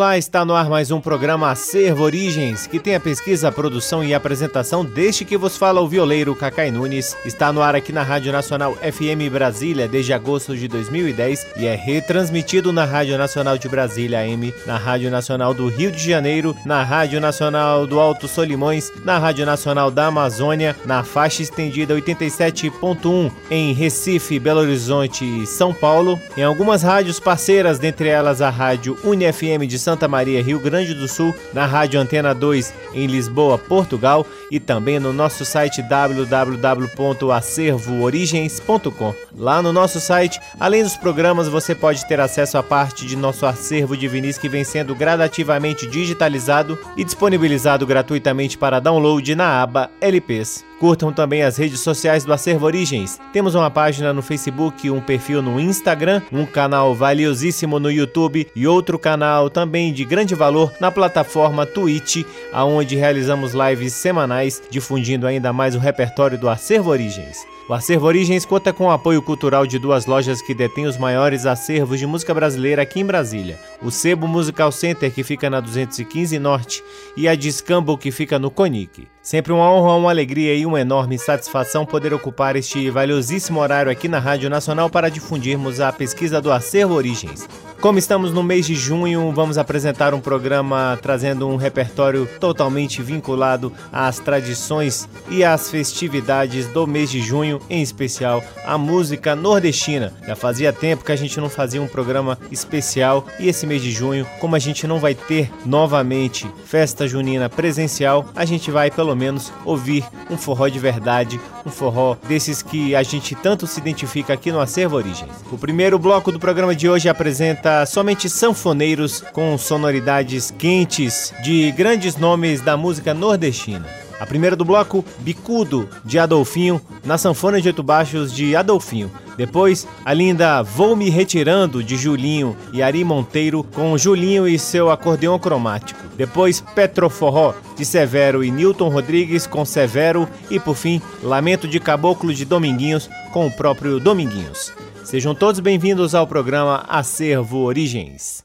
Olá, está no ar mais um programa Acervo Origens, que tem a pesquisa, produção e apresentação deste que vos fala o violeiro Cacai Nunes. Está no ar aqui na Rádio Nacional FM Brasília desde agosto de 2010 e é retransmitido na Rádio Nacional de Brasília AM, na Rádio Nacional do Rio de Janeiro, na Rádio Nacional do Alto Solimões, na Rádio Nacional da Amazônia, na faixa estendida 87.1 em Recife, Belo Horizonte e São Paulo, em algumas rádios parceiras, dentre elas a Rádio UniFM de Santa Maria, Rio Grande do Sul, na Rádio Antena 2 em Lisboa, Portugal e também no nosso site www.acervoorigens.com. Lá no nosso site, além dos programas, você pode ter acesso a parte de nosso acervo de vinis que vem sendo gradativamente digitalizado e disponibilizado gratuitamente para download na aba LPs. Curtam também as redes sociais do Acervo Origens. Temos uma página no Facebook, um perfil no Instagram, um canal valiosíssimo no YouTube e outro canal também de grande valor na plataforma Twitch, aonde realizamos lives semanais difundindo ainda mais o repertório do Acervo Origens. O Acervo Origens conta com o apoio cultural de duas lojas que detêm os maiores acervos de música brasileira aqui em Brasília. O Sebo Musical Center, que fica na 215 Norte, e a Discambo, que fica no Conic. Sempre uma honra, uma alegria e uma enorme satisfação poder ocupar este valiosíssimo horário aqui na Rádio Nacional para difundirmos a pesquisa do Acervo Origens. Como estamos no mês de junho, vamos apresentar um programa trazendo um repertório totalmente vinculado às tradições e às festividades do mês de junho, em especial a música nordestina. Já fazia tempo que a gente não fazia um programa especial e esse mês de junho, como a gente não vai ter novamente festa junina presencial, a gente vai pelo menos ouvir um forró de verdade, um forró desses que a gente tanto se identifica aqui no Acervo Origens. O primeiro bloco do programa de hoje apresenta somente sanfoneiros com sonoridades quentes de grandes nomes da música nordestina. A primeira do bloco, Bicudo, de Adolfinho, na sanfona de oito baixos de Adolfinho. Depois, a linda Vou Me Retirando, de Julinho e Ari Monteiro, com Julinho e seu acordeão cromático. Depois, Petroforró, de Severo e Newton Rodrigues, com Severo. E por fim, Lamento de Caboclo, de Dominguinhos, com o próprio Dominguinhos. Sejam todos bem-vindos ao programa Acervo Origens.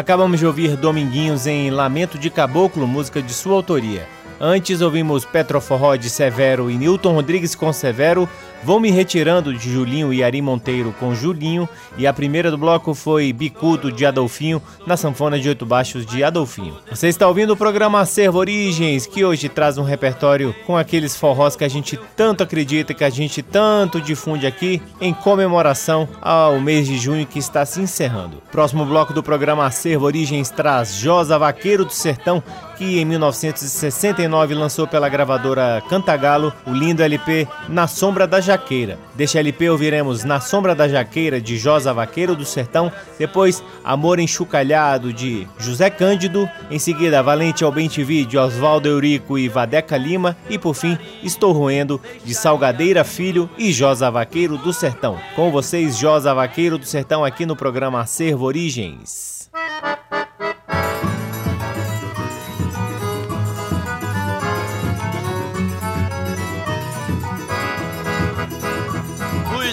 Acabamos de ouvir Dominguinhos em Lamento de Caboclo, música de sua autoria. Antes ouvimos Petroforró de Severo e Newton Rodrigues com Severo, Vou me retirando de Julinho e Ari Monteiro com Julinho e a primeira do bloco foi Bicudo de Adolfinho na sanfona de oito baixos de Adolfinho. Você está ouvindo o programa Acervo Origens que hoje traz um repertório com aqueles forrós que a gente tanto acredita que a gente tanto difunde aqui em comemoração ao mês de junho que está se encerrando. Próximo bloco do programa Acervo Origens traz Josa Vaqueiro do Sertão que em 1969 lançou pela gravadora Cantagalo o lindo LP Na Sombra da Jaqueira. Deste LP ouviremos Na Sombra da Jaqueira de Josa Vaqueiro do Sertão, depois Amor Enchucalhado de José Cândido, em seguida Valente TV de Oswaldo Eurico e Vadeca Lima e por fim Estou Roendo de Salgadeira Filho e Josa Vaqueiro do Sertão. Com vocês, Josa Vaqueiro do Sertão aqui no programa Acervo Origens.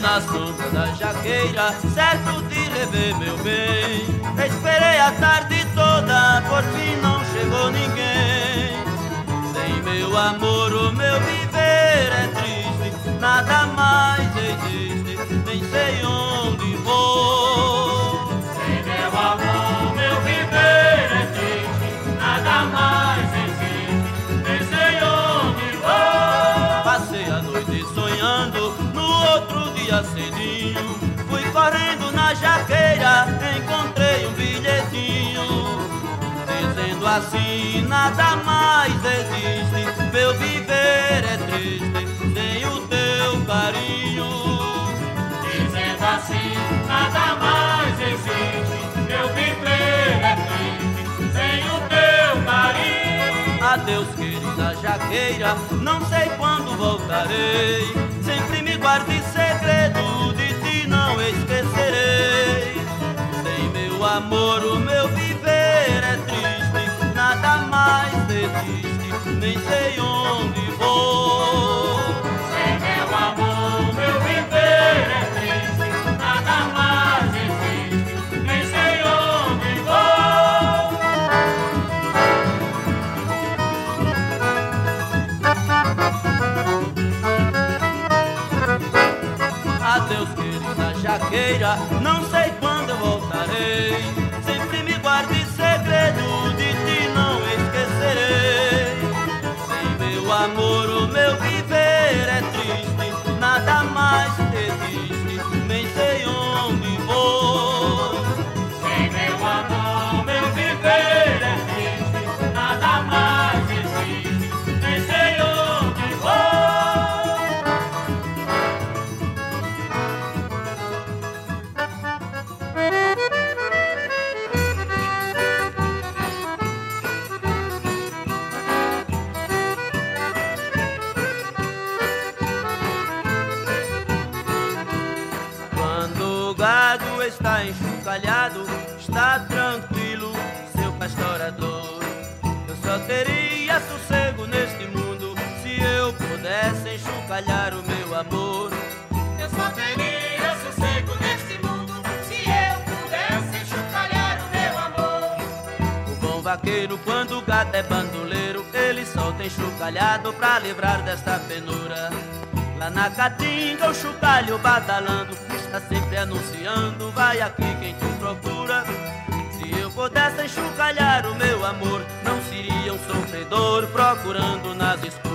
Na sombra da jaqueira, certo de rever meu bem. Esperei a tarde toda, por fim não chegou ninguém. Sem meu amor, o meu viver é triste, nada mais existe, nem sei onde vou. Sem meu amor, meu viver é triste, nada mais jaqueira, encontrei um bilhetinho, dizendo assim: nada mais existe, meu viver é triste, sem o teu carinho. Dizendo assim: nada mais existe, meu viver é triste, sem o teu carinho. Adeus, querida jaqueira, não sei quando voltarei sempre me guarde segredo, de esquecerei. Sem meu amor, o meu viver é triste, nada mais existe, nem sei onde não sei desta penura. Lá na caatinga, o chocalho badalando, está sempre anunciando, vai aqui quem te procura. Se eu pudesse enxucalhar o meu amor, não seria um sofredor procurando nas escuras.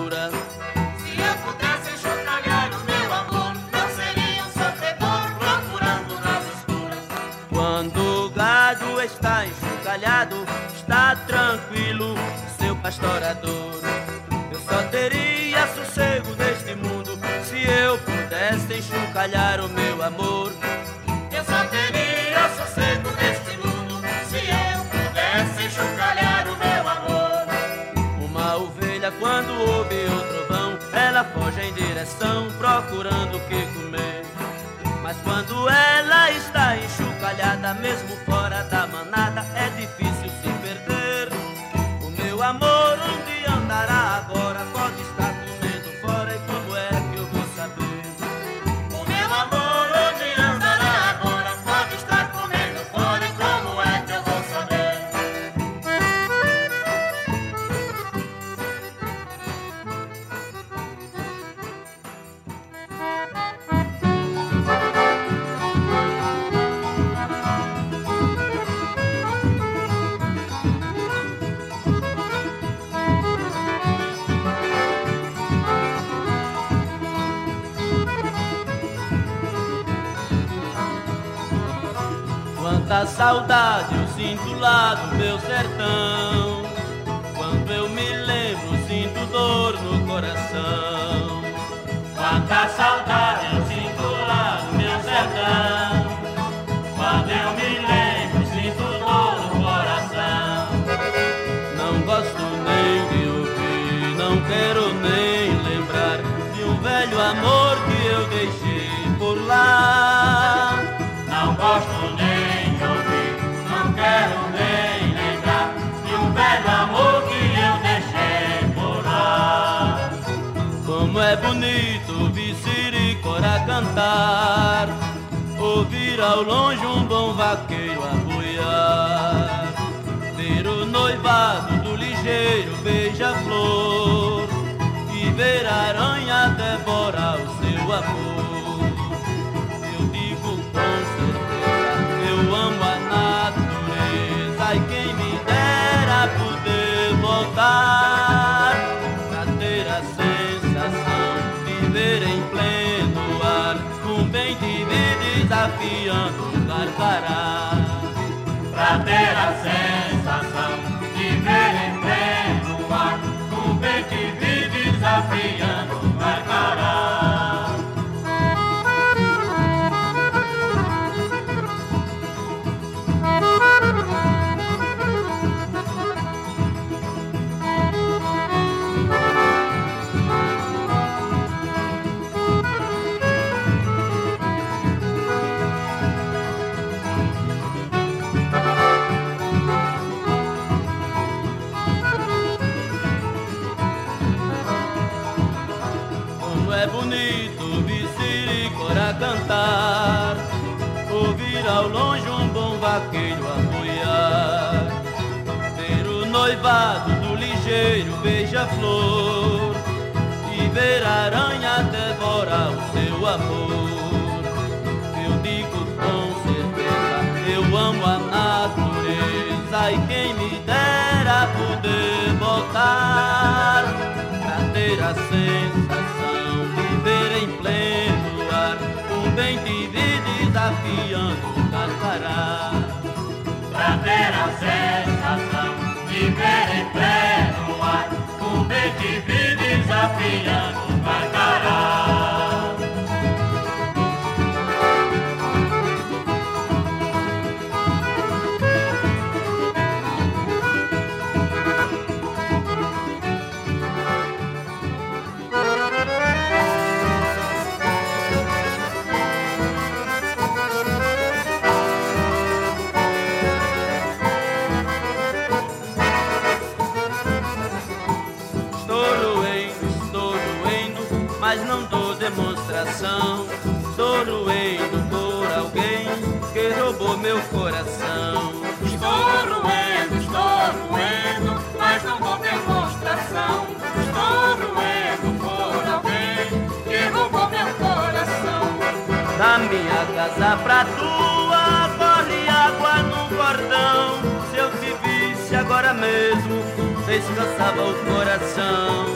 Amor. Eu só teria sossego neste mundo se eu pudesse enxucalhar o meu amor. Uma ovelha, quando ouve o trovão, ela foge em direção, procurando o que comer. Mas quando ela está enxucalhada, mesmo fora da manada, é saudade eu sinto lá do meu sertão. Quando eu me lembro, sinto dor no coração. Quanta saudade eu sinto lá no meu sertão. Quando eu me lembro, sinto dor no coração. Não gosto nem de ouvir, não quero nem lembrar de um velho amor é bonito ouvir Siricora cantar, ouvir ao longe um bom vaqueiro apoiar, ver o noivado do ligeiro beija-flor. E ver a aranha devorar o seu amor. Pra ter vaqueiro apoiar, ver o noivado do ligeiro beija-flor e ver a aranha devorar o seu amor. Eu digo com certeza, eu amo a natureza e quem me dera poder voltar pra ter a sensação de ver em pleno ar um bem vive desafiando ter a sensação ver em pleno ar que vive desafiando o descansava o coração.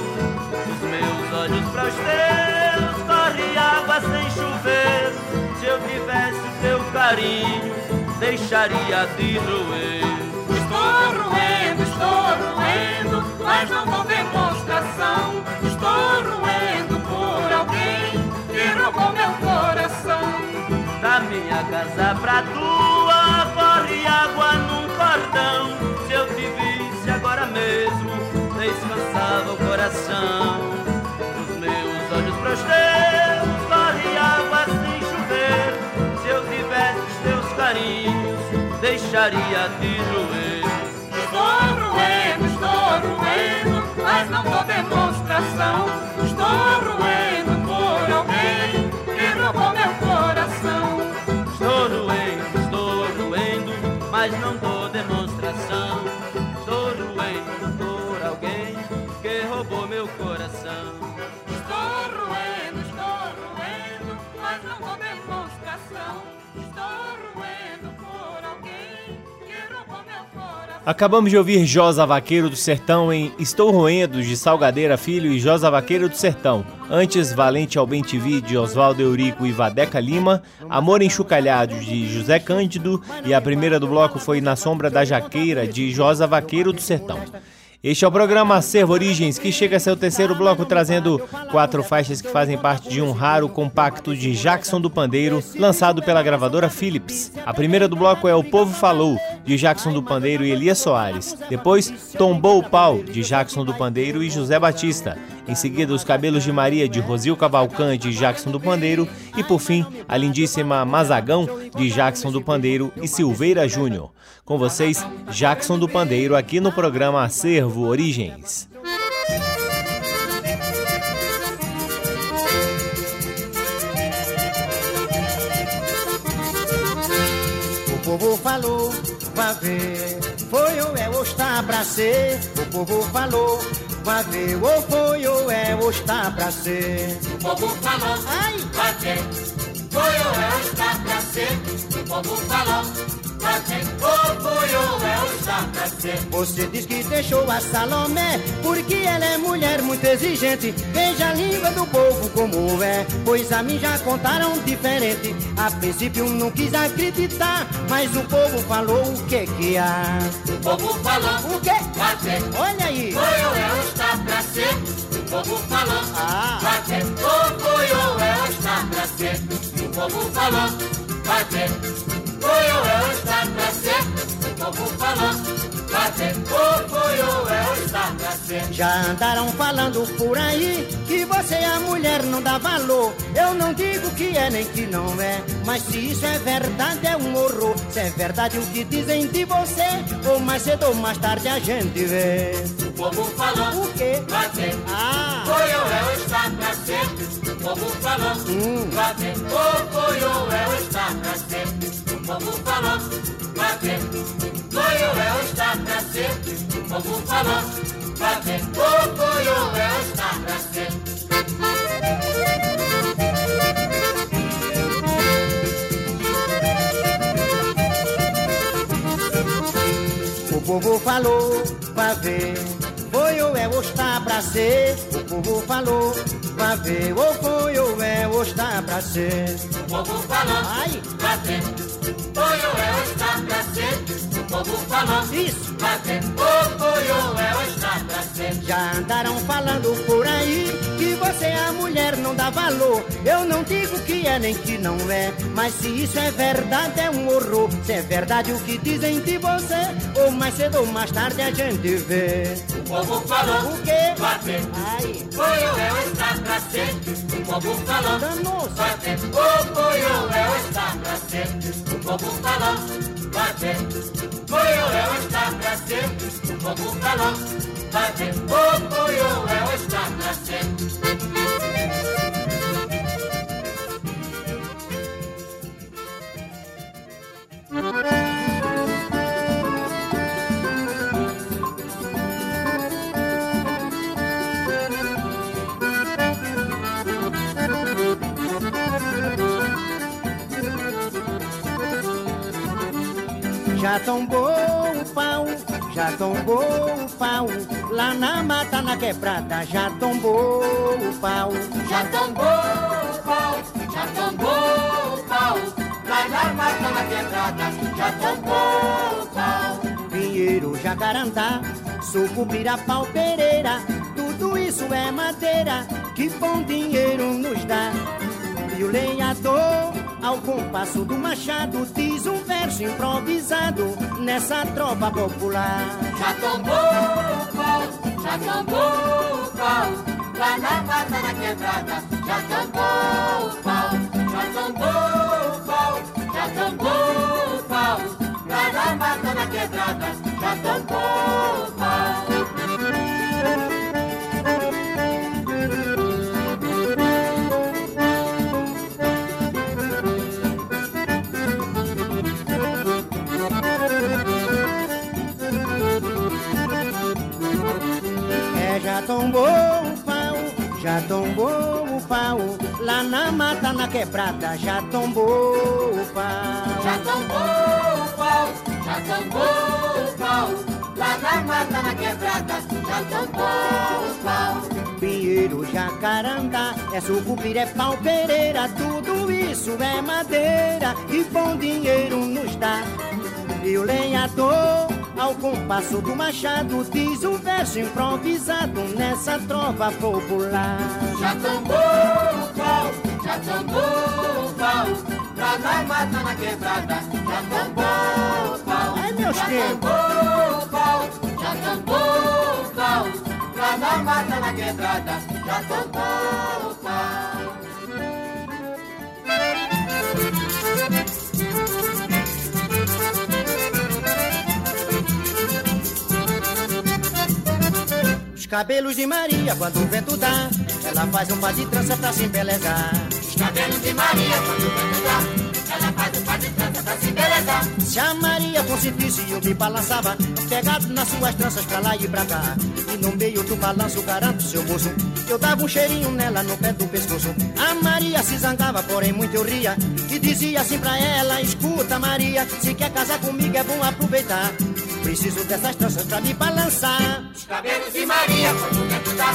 Os meus olhos para os teus, corre água sem chover. Se eu tivesse teu carinho, deixaria de roer. Estou roendo, estou roendo, mas não dou demonstração. Estou roendo por alguém que roubou meu coração. Da minha casa pra tua, descansava o coração. Dos meus olhos pros teus, corre água sem chover. Se eu tivesse os teus carinhos, deixaria de roer. Estou roendo, estou roendo, mas não dou demonstração. Estou roendo por alguém que roubou meu coração. Estou roendo, estou roendo, mas não dou demonstração. Acabamos de ouvir Josa Vaqueiro do Sertão em Estou Roendo, de Salgadeira Filho e Josa Vaqueiro do Sertão. Antes, Valente Bem TV, de Oswaldo Eurico e Vadeca Lima. Amor Enxucalhado, de José Cândido. E a primeira do bloco foi Na Sombra da Jaqueira, de Josa Vaqueiro do Sertão. Este é o programa Acervo Origens, que chega a seu terceiro bloco trazendo quatro faixas que fazem parte de um raro compacto de Jackson do Pandeiro, lançado pela gravadora Philips. A primeira do bloco é O Povo Falou, de Jackson do Pandeiro e Elias Soares. Depois, Tombou o Pau, de Jackson do Pandeiro e José Batista. Em seguida, Os Cabelos de Maria, de Rosil Cavalcante e Jackson do Pandeiro. E por fim, a lindíssima Mazagão, de Jackson do Pandeiro e Silveira Júnior. Com vocês, Jackson do Pandeiro, aqui no programa Acervo Origens. O povo falou, vai ver, foi ou é ou está pra ser. O povo falou, vai ver, ou foi ou é ou está pra ser. O povo falou, Ai! vai ver, foi ou é ou está pra ser. O povo falou, ou está pra ser. Você diz que deixou a Salomé porque ela é mulher muito exigente. Veja a língua do povo como é, pois a mim já contaram diferente. A princípio não quis acreditar, mas o povo falou o que que há. O povo falou, O quê? vai ver, Olha aí. é ou está pra ser. O povo falou, Ah. vai ver, ou foi ou é ou está pra ser. O povo falou, vai povo ou foi ou é pra ser. Já andaram falando por aí que você a mulher não dá valor. Eu não digo que é nem que não é, mas se isso é verdade é um horror. Se é verdade o que dizem de você, ou mais cedo ou mais tarde a gente vê. O povo falou, O quê? ver, Ah, ou é pra ser. O povo falou, Hum. foi ou é pra ser. O povo falou, foi ou é ou está pra ser. O povo falou, ou foi ou é ou está pra ser. o povo falou pra ver. Foi ou é ou está pra ser. O povo falou pra ver. Ou foi ou é ou está pra ser. O povo falou, Ai, vai ver, foi ou é ou está pra ser. O povo falou, isso. ou foi ou é ou está pra ser. Já andaram falando por aí que você a mulher não dá valor. Eu não digo que é nem que não é, mas se isso é verdade é um horror. Se é verdade o que dizem de você, ou mais cedo ou mais tarde a gente vê. O povo falou, O quê? Ai, foi ou é ou está pra ser. O povo ou é ou está pra ser. O povo falou, vai ou é ou está pra. O povo falou, vai ver, ou foi ou é ou na mata, na quebrada, já tombou o pau. Já tombou o pau, já tombou o pau. Lá na mata, na quebrada, já tombou o pau. Pinheiro, jacarandá, sucupira, pau, pereira. Tudo isso é madeira que bom dinheiro nos dá. E o lenhador, ao compasso do machado, diz um verso improvisado nessa trova popular. Já tombou o pau, já tombou o pau. Lá na mata, na quebrada, já tombou o pau. Já tombou o pau, já tombou o pau. Lá na mata, na quebrada, já tombou o pau. Tombou o pau, já tombou o pau. Lá na mata, na quebrada, já tombou o pau. Já tombou o pau, já tombou o pau. Lá na mata, na quebrada, já tombou o pau. Pinheiro, jacarandá, é sucupira, é pau, pereira. Tudo isso é madeira e bom dinheiro nos dá. E o lenhador ao compasso do machado diz um verso improvisado nessa trova popular. Já tombou o pau, já tombou o pau, lá na mata na quebrada, já tombou o pau. Ai, meus já tempos. tombou o pau, já tombou o pau, lá na mata na quebrada, já tombou o pau. Os cabelos de Maria, quando o vento dá, ela faz um par de trança pra se embelezar. Os cabelos de Maria, quando o vento dá, ela faz um par de trança pra se embelezar. Se a Maria fosse triste, eu me balançava, pegado nas suas tranças pra lá e pra cá. E no meio do balanço, garanto seu moço, eu dava um cheirinho nela no pé do pescoço. A Maria se zangava, porém muito eu ria, e dizia assim pra ela: Escuta, Maria, se quer casar comigo é bom aproveitar. Preciso dessas tranças pra me balançar. Os cabelos de Maria, quando vento dá,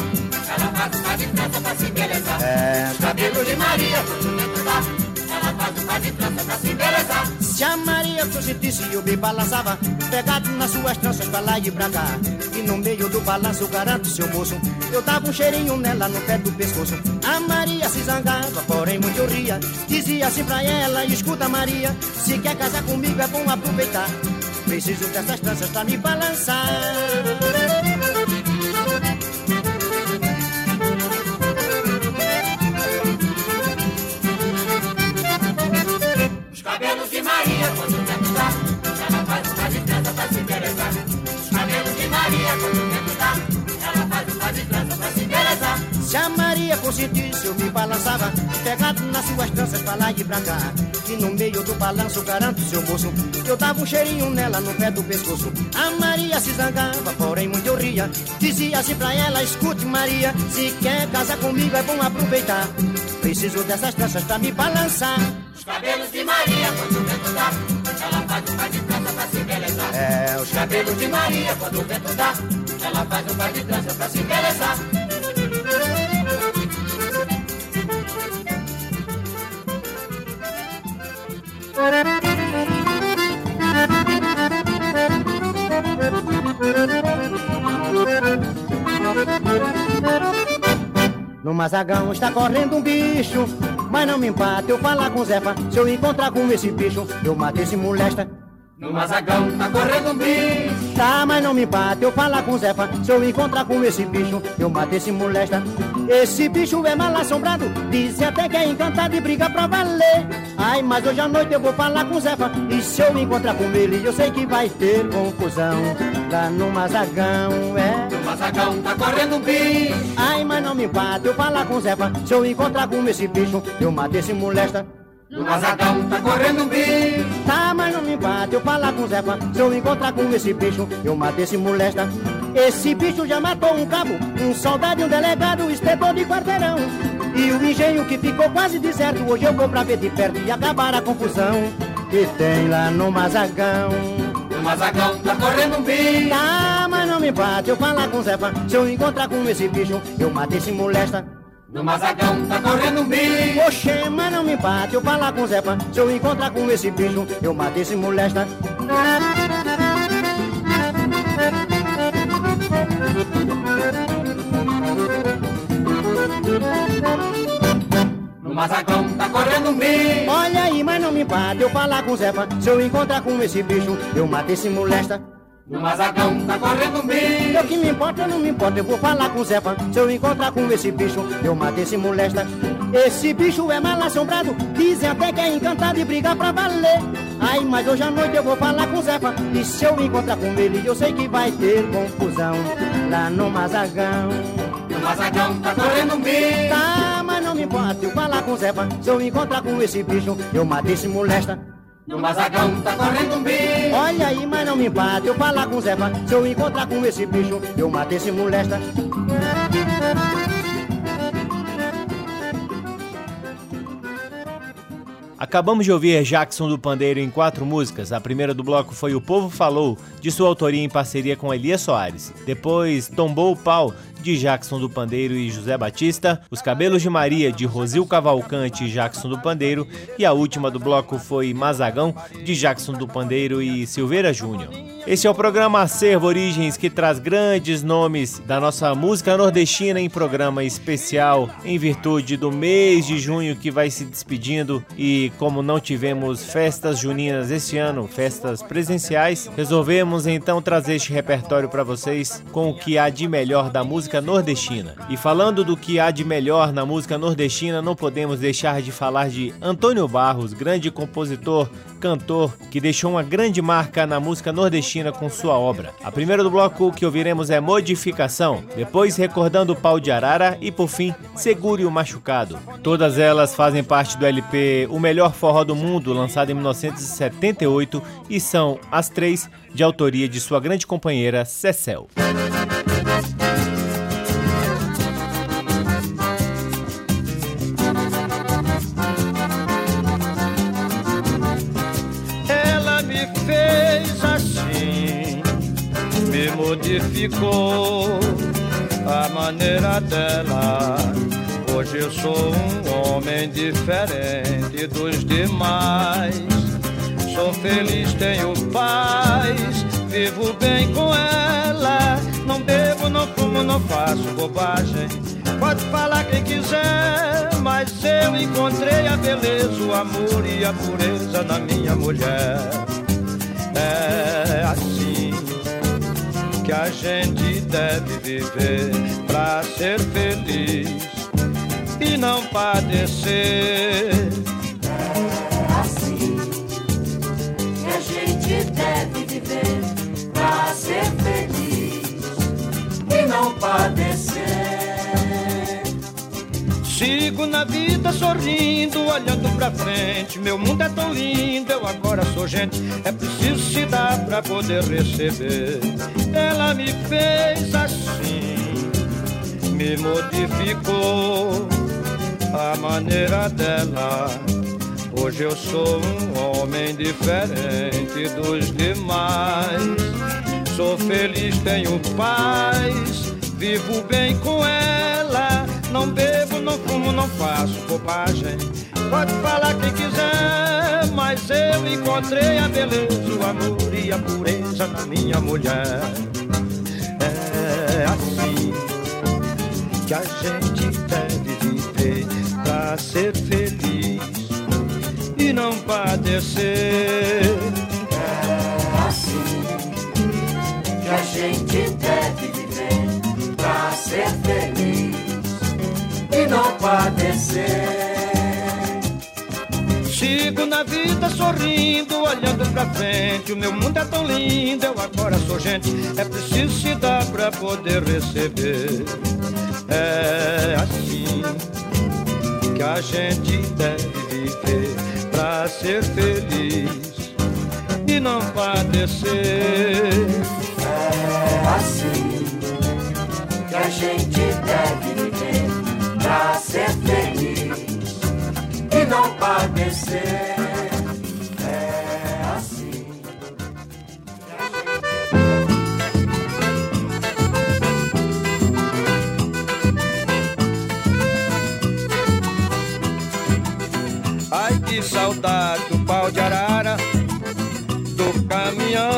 ela faz um par de trança pra se embelezar. É, Os cabelos de Maria, quando vento dá, ela faz um par de trança pra se embelezar. Se a Maria fosse triste, eu me balançava, pegado nas suas tranças pra lá e pra cá. E no meio do balanço, garanto seu moço, eu dava um cheirinho nela no pé do pescoço. A Maria se zangava, porém muito ria. Dizia assim pra ela: Escuta, Maria, se quer casar comigo é bom aproveitar. Preciso dessas tranças pra me balançar. Os cabelos de Maria, quando o vento dá, ela faz um par de trança pra se embelezar. Os cabelos de Maria, quando o vento dá, ela faz um par de trança pra se embelezar. Se a Maria fosse triste, eu me balançava, pegado nas suas tranças pra lá e pra cá. E no meio do balanço, garanto seu moço, eu dava um cheirinho nela no pé do pescoço. A Maria se zangava, porém muito eu ria. Dizia assim pra ela: Escute, Maria, se quer casar comigo é bom aproveitar. Preciso dessas tranças pra me balançar. Os cabelos de Maria, quando o vento dá, ela faz um par de trança pra se embelezar. É, Os cabelos de Maria, quando o vento dá, ela faz um par de trança pra se embelezar. No Mazagão está correndo um bicho, mas não me empata eu falar com Zefa. Se eu encontrar com esse bicho, eu mato esse molesta. No Mazagão tá correndo um bicho. Tá, mas não me empata eu falar com Zefa. Se eu encontrar com esse bicho, eu mato esse molesta. Esse bicho é mal assombrado, diz até que é encantado e briga pra valer. Ai, mas hoje à noite eu vou falar com Zefa. E se eu encontrar com ele, eu sei que vai ter confusão. Lá no Mazagão, é. No Mazagão tá correndo um bicho. Ai, mas não me empata eu falar com Zefa. Se eu encontrar com esse bicho, eu mato esse molesta. No Mazagão tá correndo um bicho. Tá, mas não me bate eu falar com Zefa. Se eu encontrar com esse bicho, eu mato esse molesta. Esse bicho já matou um cabo, um soldado e um delegado, inspetor de quarteirão. E o engenho que ficou quase deserto, hoje eu vou pra ver de perto e acabar a confusão que tem lá no Mazagão. No mazagão tá correndo um bicho. Tá, mas não me bate eu falar com Zefa. Se eu encontrar com esse bicho, eu mato esse molesta. No mazagão tá correndo um bicho. Oxê, mas não me bate eu falar com Zefa. Se eu encontrar com esse bicho, eu mato esse molesta. No mazagão tá correndo um bicho. Olha aí, mas não me bate eu falar com Zefa. Se eu encontrar com esse bicho, eu mato esse molesta. No mazagão tá correndo um bicho. Eu que me importa, eu não me importa, eu vou falar com Zefa. Se eu encontrar com esse bicho, eu mato esse molesta. Esse bicho é mal assombrado, dizem até que é encantado e briga pra valer. Ai, mas hoje à noite eu vou falar com Zefa. E se eu encontrar com ele, eu sei que vai ter confusão lá no Mazagão. No mazagão tá correndo um bicho. Tá, mas não me importa eu falar com Zefa. Se eu encontrar com esse bicho, eu mato esse molesta. No mazagão tá correndo um bicho. Olha aí, mas não me bate eu falar com Zefa. Se eu encontrar com esse bicho, eu mato esse molesta. Acabamos de ouvir Jackson do Pandeiro em quatro músicas. A primeira do bloco foi O Povo Falou, de sua autoria em parceria com Elias Soares. Depois, Tombou o Pau, de Jackson do Pandeiro e José Batista. Os Cabelos de Maria, de Rosil Cavalcante e Jackson do Pandeiro. E a última do bloco foi Mazagão, de Jackson do Pandeiro e Silveira Júnior. Esse é o programa Acervo Origens, que traz grandes nomes da nossa música nordestina em programa especial, em virtude do mês de junho que vai se despedindo. E como não tivemos festas juninas esse ano, festas presenciais, resolvemos então trazer este repertório para vocês com o que há de melhor da música nordestina. E falando do que há de melhor na música nordestina, não podemos deixar de falar de Antônio Barros, grande compositor, cantor, que deixou uma grande marca na música nordestina com sua obra. A primeira do bloco que ouviremos é Modificação, depois Recordando o Pau de Arara e por fim Segure o Machucado. Todas elas fazem parte do LP O Melhor Forró do Mundo, lançado em 1978 e são as três de autoria de sua grande companheira Cecel. Modificou a maneira dela. Hoje eu sou um homem diferente dos demais. Sou feliz, tenho paz, vivo bem com ela. Não bebo, não fumo, não faço bobagem. Pode falar quem quiser, mas eu encontrei a beleza, o amor e a pureza na minha mulher. É assim que a gente deve viver pra ser feliz e não padecer. assim que a gente deve viver pra ser feliz e não padecer. Sigo na vida sorrindo, olhando pra frente. Meu mundo é tão lindo, eu agora sou gente. É preciso se dar pra poder receber. Ela me fez assim, me modificou a maneira dela. Hoje eu sou um homem diferente dos demais. Sou feliz, tenho paz, vivo bem com ela. Não não fumo, não faço bobagem. Pode falar quem quiser, mas eu encontrei a beleza, o amor e a pureza na minha mulher. É assim que a gente deve viver pra ser feliz e não padecer. É assim que a gente deve viver pra ser feliz não padecer. Sigo na vida sorrindo, olhando pra frente. O meu mundo é tão lindo, eu agora sou gente. É preciso se dar pra poder receber. É assim que a gente deve viver pra ser feliz e não padecer. É assim que a gente deve para ser feliz e não padecer. É assim. Ai que saudade do pau de arara, do caminhão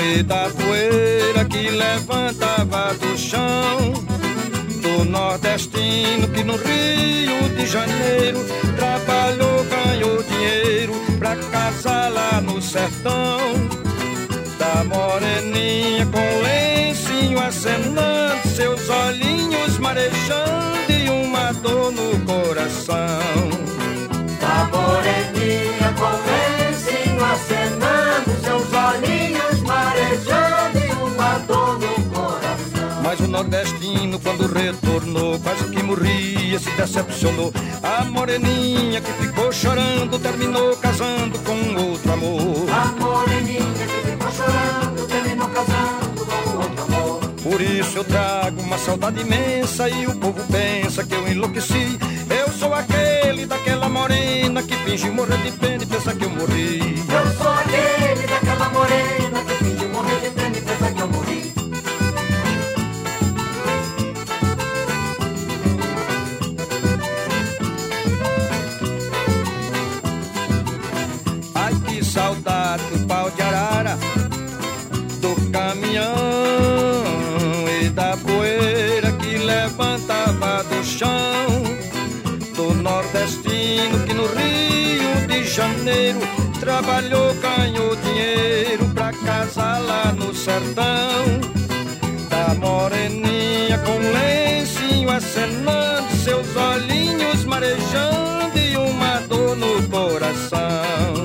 e da poeira que levantava do chão Nordestino que no Rio de Janeiro trabalhou, ganhou dinheiro pra casar lá no sertão. Da moreninha com lencinho acenando, seus olhinhos marejando e uma dor no coração. Da moreninha com lencinho acenando, seus olhinhos Mas o nordestino, quando retornou, quase que morria, se decepcionou. A moreninha que ficou chorando, terminou casando com outro amor. A moreninha que ficou chorando, terminou casando com outro amor. Por isso eu trago uma saudade imensa e o povo pensa que eu enlouqueci. Eu sou aquele daquela morena que finge morrer de pena e pensa que eu morri. Eu sou aquele daquela morena que fingiu morrer de pena e pensa que eu morri. Que no Rio de Janeiro trabalhou, ganhou dinheiro pra casar lá no sertão. Da moreninha com lencinho acenando, seus olhinhos marejando e uma dor no coração.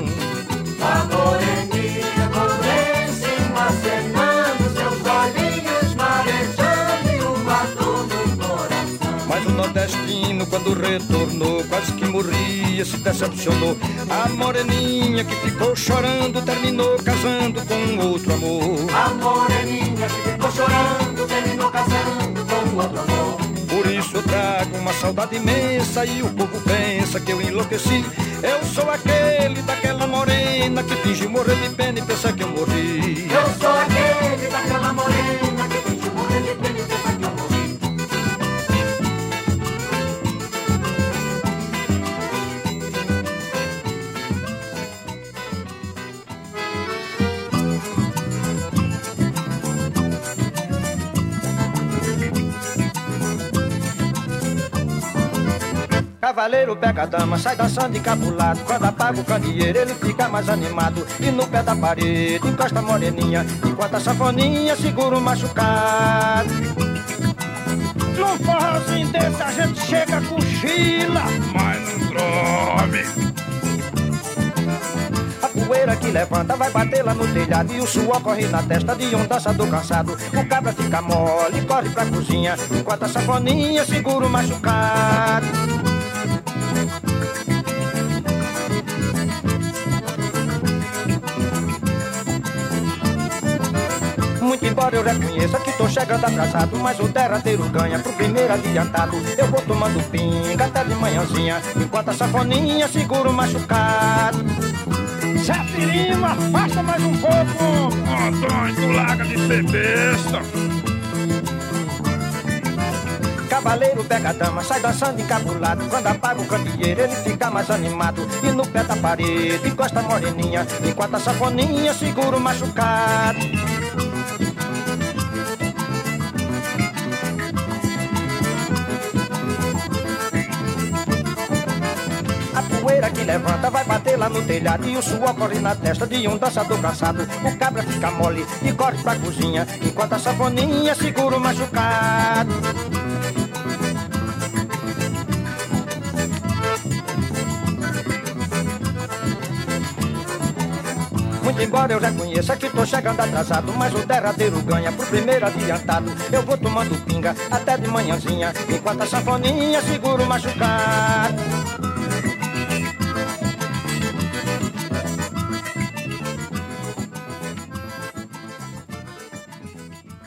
Retornou, quase que morria, se decepcionou. A moreninha que ficou chorando, terminou casando com outro amor. A moreninha que ficou chorando, terminou casando com outro amor. Por isso eu trago uma saudade imensa e o povo pensa que eu enlouqueci. Eu sou aquele daquela morena que finge morrer de pena e pensa que eu morri. Eu sou aquele daquela morena Cavaleiro pega a dama, sai dançando encabulado. Quando apaga o candeeiro, ele fica mais animado. E no pé da parede, encosta a moreninha. Enquanto a safoninha segura o machucado. Num forrozinho desse a gente chega com chila, mas não. A poeira que levanta vai bater lá no telhado E o suor corre na testa de um dançador cansado O cabra fica mole, corre pra cozinha Enquanto a safoninha segura o machucado embora eu reconheça que tô chegando atrasado Mas o derradeiro ganha pro primeiro adiantado. Eu vou tomando pinga até de manhãzinha Enquanto a safoninha segura o machucado. Lima, afasta mais um pouco. Antônio, tu larga de ser besta. Cavaleiro pega a dama, sai dançando encabulado. Quando apaga o candeeiro ele fica mais animado. E no pé da parede encosta a moreninha Enquanto a safoninha segura o machucado levanta vai bater lá no telhado E o suor corre na testa de um dançador cansado. O cabra fica mole e corre pra cozinha Enquanto a safoninha segura o machucado. Muito embora eu reconheça que tô chegando atrasado Mas o derradeiro ganha pro primeiro adiantado. Eu vou tomando pinga até de manhãzinha Enquanto a sanfoninha segura o machucado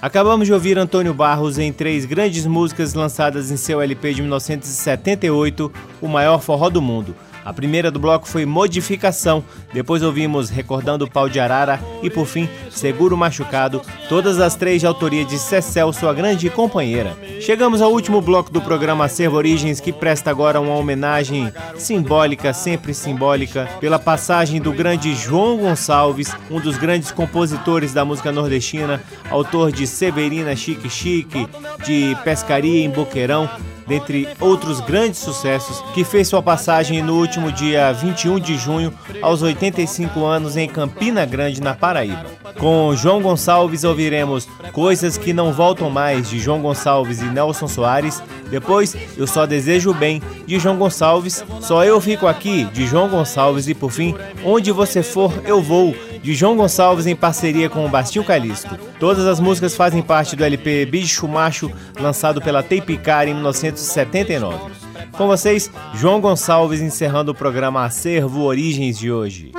Acabamos de ouvir Antônio Barros em três grandes músicas lançadas em seu LP de 1978, O Maior Forró do Mundo. A primeira do bloco foi Modificação, depois ouvimos Recordando o Pau de Arara. E por fim Seguro Machucado, todas as três de autoria de Cecel, sua grande companheira. Chegamos ao último bloco do programa Acervo Origens que presta agora uma homenagem simbólica, sempre simbólica, pela passagem do grande João Gonçalves, um dos grandes compositores da música nordestina, autor de Severina Chique Chique, de Pescaria em Boqueirão, dentre outros grandes sucessos, que fez sua passagem no último dia 21 de junho, aos 85 anos, em Campina Grande, na Paraíba. Com João Gonçalves ouviremos Coisas que Não Voltam Mais, de João Gonçalves e Nelson Soares. Depois, Eu Só Desejo Bem, de João Gonçalves. Só Eu Fico Aqui, de João Gonçalves. E por fim, Onde Você For, Eu Vou, de João Gonçalves em parceria com o Bastil Calixto. Todas as músicas fazem parte do LP Bicho Macho, lançado pela Teipicar em 1979. Com vocês, João Gonçalves encerrando o programa Acervo Origens de hoje.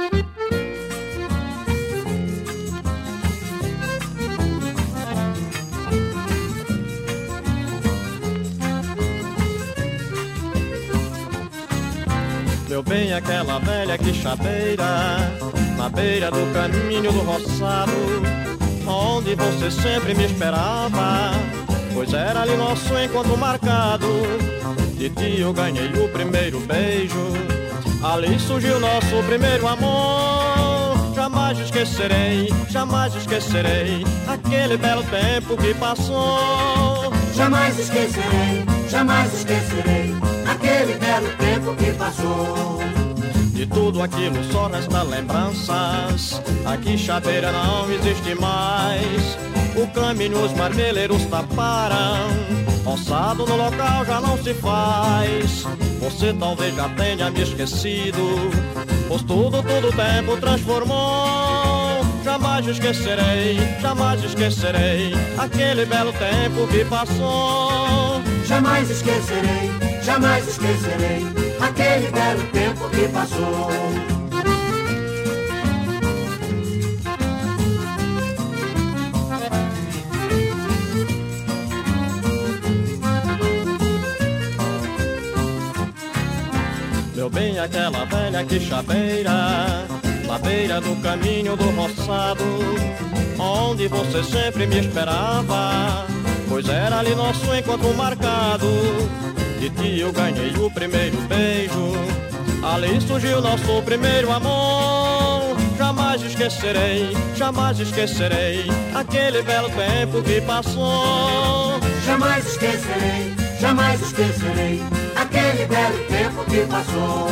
Meu bem, aquela velha que chapeira na beira do caminho do roçado, onde você sempre me esperava, pois era ali nosso encontro marcado. De ti eu ganhei o primeiro beijo, ali surgiu nosso primeiro amor. Jamais esquecerei, jamais esquecerei aquele belo tempo que passou. Jamais esquecerei, jamais esquecerei aquele belo tempo que passou. De tudo aquilo só resta lembranças. Aqui chaveira não existe mais. O caminho os marmeleiros taparam. Roçado no local já não se faz. Você talvez já tenha me esquecido. Pois tudo, todo tempo transformou. Jamais esquecerei, jamais esquecerei aquele belo tempo que passou. Jamais esquecerei, jamais esquecerei aquele belo tempo que passou. Meu bem, aquela velha que chaveira na beira do caminho do roçado, onde você sempre me esperava, pois era ali nosso encontro marcado. De ti eu ganhei o primeiro beijo, ali surgiu nosso primeiro amor. Jamais esquecerei, jamais esquecerei aquele belo tempo que passou. Jamais esquecerei, jamais esquecerei aquele belo tempo que passou.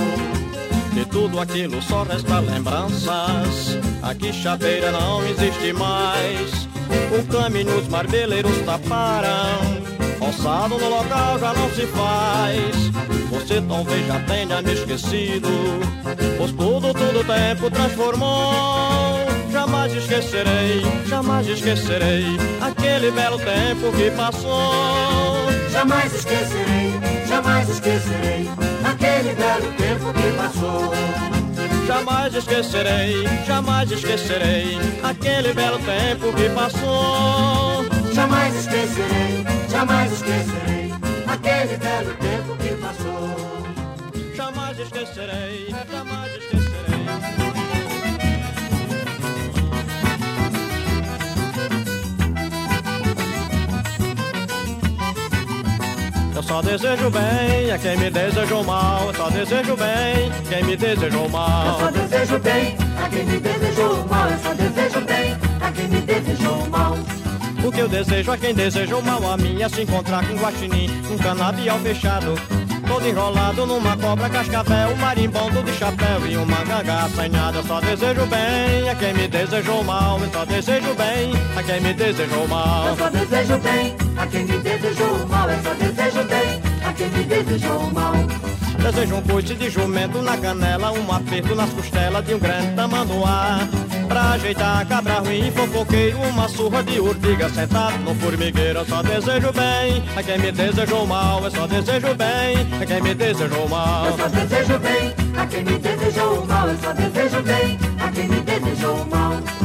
De tudo aquilo só resta lembranças. Aqui chaveira não existe mais. O caminho os marbeleiros taparam. Roçado no local já não se faz. Você talvez já tenha me esquecido. Pois tudo, todo tempo transformou. Jamais esquecerei, jamais esquecerei aquele belo tempo que passou. Jamais esquecerei, jamais esquecerei aquele belo tempo que passou. Jamais esquecerei, jamais esquecerei aquele belo tempo que passou. Jamais esquecerei, jamais esquecerei aquele belo tempo que passou. Jamais esquecerei, jamais esquecerei. Eu só desejo bem a quem me desejou mal. Eu só desejo bem quem me desejou Eu mal. só desejo bem a quem me desejou mal. Eu só desejo bem a quem me desejou mal. O que eu desejo a quem desejou mal a mim é se encontrar com um guaxinim num canavial fechado. Todo enrolado numa cobra cascavel, um marimbondo de chapéu e uma ganga assanhada. Eu só desejo bem a quem me desejou mal. Eu só desejo bem a quem me desejou mal. Eu só desejo bem a quem me desejou mal. Eu só desejo bem a quem me desejou mal. Desejo um coice de jumento na canela, um aperto nas costelas de um grande tamanduá. Pra ajeitar a cabra ruim, fofoqueiro, uma surra de urtiga sentado no formigueiro. Só desejo bem a quem me desejou mal. Eu só desejo bem a quem me desejou mal. Eu só desejo bem a quem me desejou mal. Eu só desejo bem a quem me desejou mal.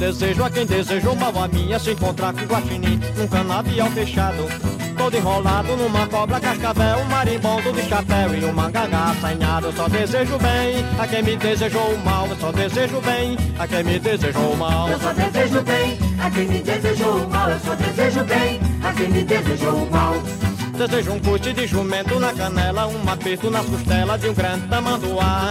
Desejo a quem desejou mal a minha se encontrar com guaxinim num canavial fechado. Todo enrolado numa cobra cascavel, um marimbondo de chapéu e uma gaga assanhada. Eu só desejo bem a quem me desejou mal. Eu só desejo bem a quem me desejou mal. Eu só desejo bem a quem me desejou mal. Eu só desejo bem a quem me desejou mal. Desejo um coite de jumento na canela, um aperto nas costelas de um grande tamanduá.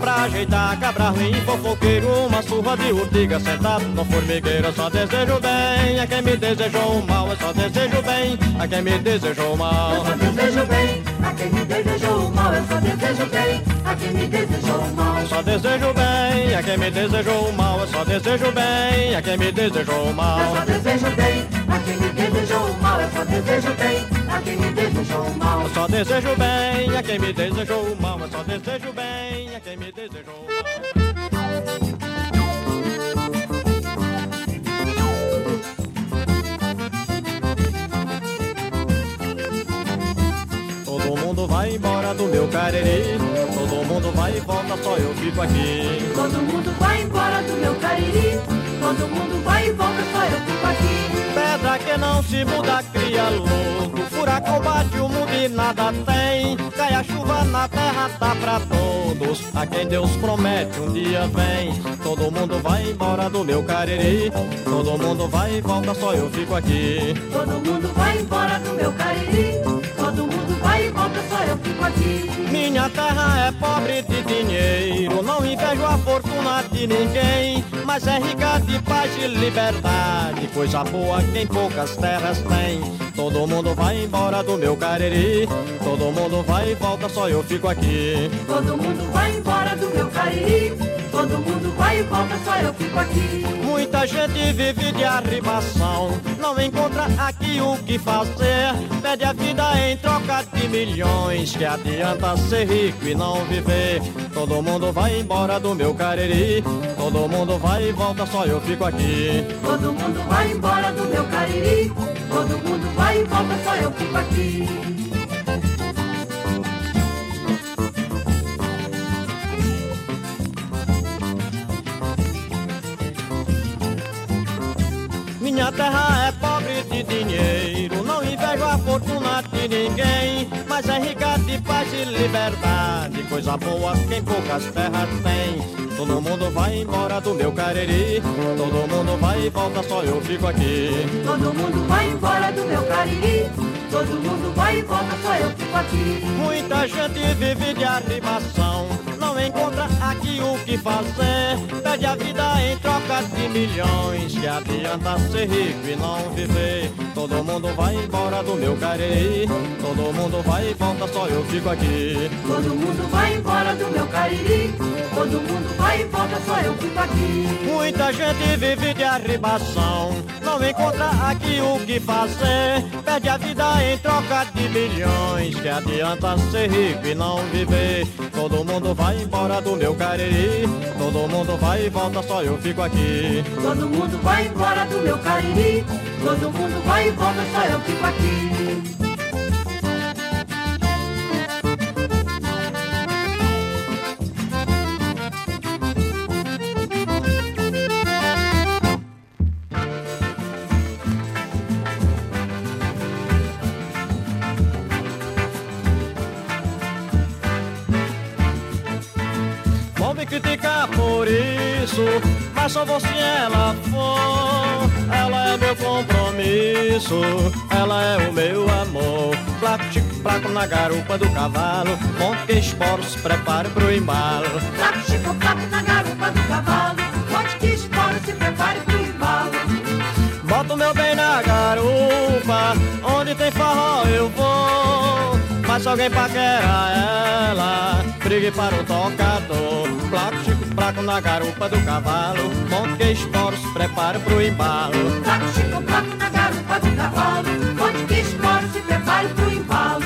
Pra ajeitar cabrarlim fofoqueiro, uma surra de urtiga sentado no formigueiro. Só desejo bem a quem me desejou mal. Eu só desejo bem a quem me desejou mal. Eu só desejo bem a quem me desejou mal. Eu só desejo bem a quem me desejou mal. Eu só desejo bem a quem me desejou mal. Eu só desejo bem a quem me desejou mal. Eu só desejo bem a quem me desejou mal. Eu só desejo bem a quem me desejou mal. Eu só desejo bem a quem me desejou mal. Eu só desejo bem a quem me desejou mal. Todo mundo vai embora do meu cariri. Todo mundo vai e volta, só eu fico aqui. Todo mundo vai embora do meu cariri. Todo mundo vai e volta, só eu fico aqui. Pedra que não se muda, cria louco. Furacão bate o mundo e nada tem. Cai a chuva na terra, tá pra todos. A quem Deus promete um dia vem. Todo mundo vai embora do meu cariri. Todo mundo vai e volta, só eu fico aqui. Todo mundo vai embora do meu cariri. Todo mundo vai e volta, só eu fico aqui. Minha terra é pobre dinheiro, não invejo a fortuna de ninguém, mas é rica de paz e liberdade, coisa boa quem poucas terras tem. Todo mundo vai embora do meu cariri, todo mundo vai e volta, só eu fico aqui. Todo mundo vai embora do meu cariri. Todo mundo vai e volta, só eu fico aqui. Muita gente vive de arribação, não encontra aqui o que fazer. Pede a vida em troca de milhões, que adianta ser rico e não viver. Todo mundo vai embora do meu cariri, todo mundo vai e volta, só eu fico aqui. Todo mundo vai embora do meu cariri. Todo mundo vai e volta, só eu fico aqui. Minha terra é pobre de dinheiro, não invejo a fortuna de ninguém, mas é rica de paz e liberdade, coisa boa quem poucas terras tem. Todo mundo vai embora do meu cariri, todo mundo vai e volta, só eu fico aqui. Todo mundo vai embora do meu cariri. Todo mundo vai e volta, só eu fico aqui. Muita gente vive de arribação, não encontra aqui o que fazer. Pede a vida em troca de milhões, que adianta ser rico e não viver. Todo mundo vai embora do meu cariri, todo mundo vai e volta, só eu fico aqui. Todo mundo vai embora do meu cariri. Todo mundo vai e volta, só eu fico aqui. Muita gente vive de arribação, não encontra aqui o que fazer. Pede a vida em troca de milhões, que adianta ser rico e não viver. Todo mundo vai embora do meu cariri, todo mundo vai e volta, só eu fico aqui. Todo mundo vai embora do meu cariri. Todo mundo vai e volta, só eu fico aqui. Criticar por isso, mas só vou se ela for. Ela é meu compromisso, ela é o meu amor. Placo, chico, placo na garupa do cavalo, monte que esporo, se prepare pro embalo. Placo, chico, placo na garupa do cavalo. Que espora, se prepare pro embalo. Boto meu bem na garupa, onde tem forró eu vou. Mas se alguém paquera ela, brigue para o tocador. Placo, chico, placo na garupa do cavalo, monte que esporo, se prepare pro embalo. Placo, chico, placo na garupa do cavalo. Onde que espora, se prepare pro embalo.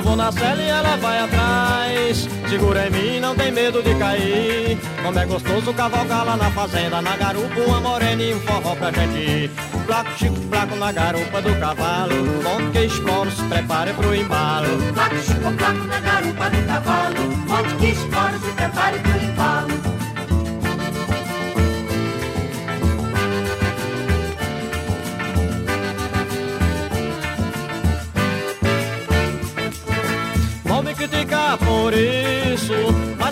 Eu vou na cela e ela vai atrás. Segura em mim, não tem medo de cair. Como é gostoso cavalgar lá na fazenda, na garupa, uma morena e um forró pra gente. Placo, chico, placo na garupa do cavalo. Monte que esporo, se prepare pro embalo. Placo, chico, placo na garupa do cavalo. Onde que espora, se prepare pro embalo.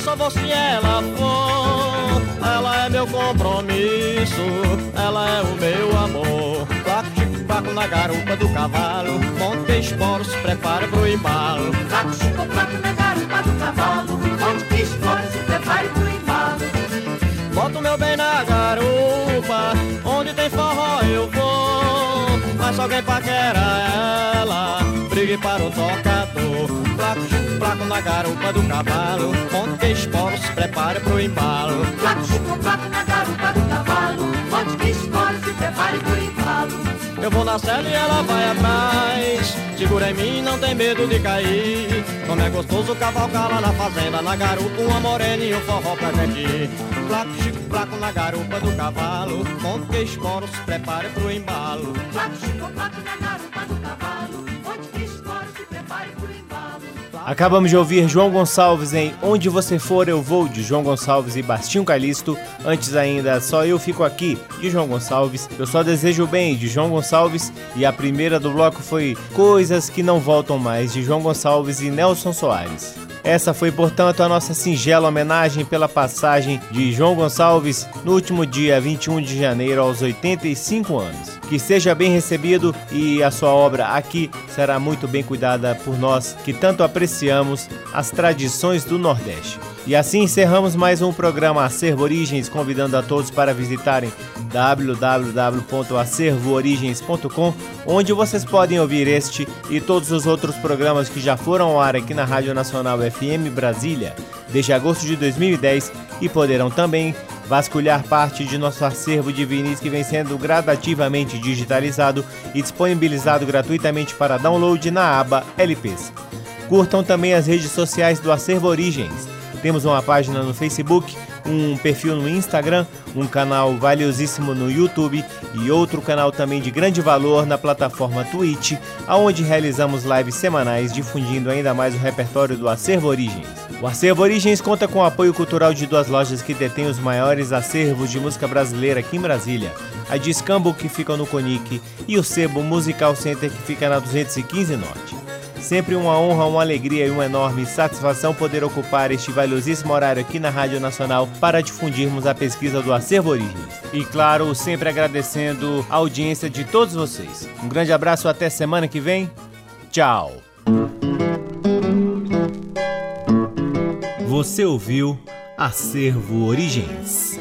Só vou se ela for. Ela é meu compromisso, ela é o meu amor. Placo, chico, placo na garupa do cavalo. Monte esporo, se prepara pro embalo. Placo, chico, placo na garupa do cavalo. Monte esporo, se prepare pro embalo. Boto meu bem na garupa, onde tem forró eu vou. Mas alguém paquera ela, brigue para o tocador. Placo na garupa do cavalo. Monte esporo, se prepare pro embalo. Placo, chico, placo na garupa do cavalo. Monte esporo, se prepare pro embalo. Eu vou na cela e ela vai atrás. Segura em mim, não tem medo de cair. Como é gostoso cavalgar lá na fazenda, na garupa, uma morena e um forró pra gente. Placo, chico, placo na garupa do cavalo. Monte esporo, se prepare pro embalo. Placo, chico, placo na garupa Acabamos de ouvir João Gonçalves em Onde Você For Eu Vou, de João Gonçalves e Bastinho Calisto. Antes ainda, Só Eu Fico Aqui, de João Gonçalves. Eu Só Desejo Bem, de João Gonçalves. E a primeira do bloco foi Coisas Que Não Voltam Mais, de João Gonçalves e Nelson Soares. Essa foi, portanto, a nossa singela homenagem pela passagem de João Gonçalves no último dia 21 de janeiro, aos 85 anos. Que seja bem recebido e a sua obra aqui será muito bem cuidada por nós que tanto apreciamos as tradições do Nordeste. E assim encerramos mais um programa Acervo Origens, convidando a todos para visitarem www.acervoorigens.com, onde vocês podem ouvir este e todos os outros programas que já foram ao ar aqui na Rádio Nacional FM Brasília desde agosto de 2010 e poderão também vasculhar parte de nosso acervo de vinis que vem sendo gradativamente digitalizado e disponibilizado gratuitamente para download na aba LPs. Curtam também as redes sociais do Acervo Origens. Temos uma página no Facebook, um perfil no Instagram, um canal valiosíssimo no YouTube e outro canal também de grande valor na plataforma Twitch, aonde realizamos lives semanais difundindo ainda mais o repertório do Acervo Origens. O Acervo Origens conta com o apoio cultural de duas lojas que detêm os maiores acervos de música brasileira aqui em Brasília. A Discambo, que fica no Conic, e o Sebo Musical Center, que fica na 215 Norte. Sempre uma honra, uma alegria e uma enorme satisfação poder ocupar este valiosíssimo horário aqui na Rádio Nacional para difundirmos a pesquisa do Acervo Origens. E claro, sempre agradecendo a audiência de todos vocês. Um grande abraço, até semana que vem. Tchau. Você ouviu Acervo Origens.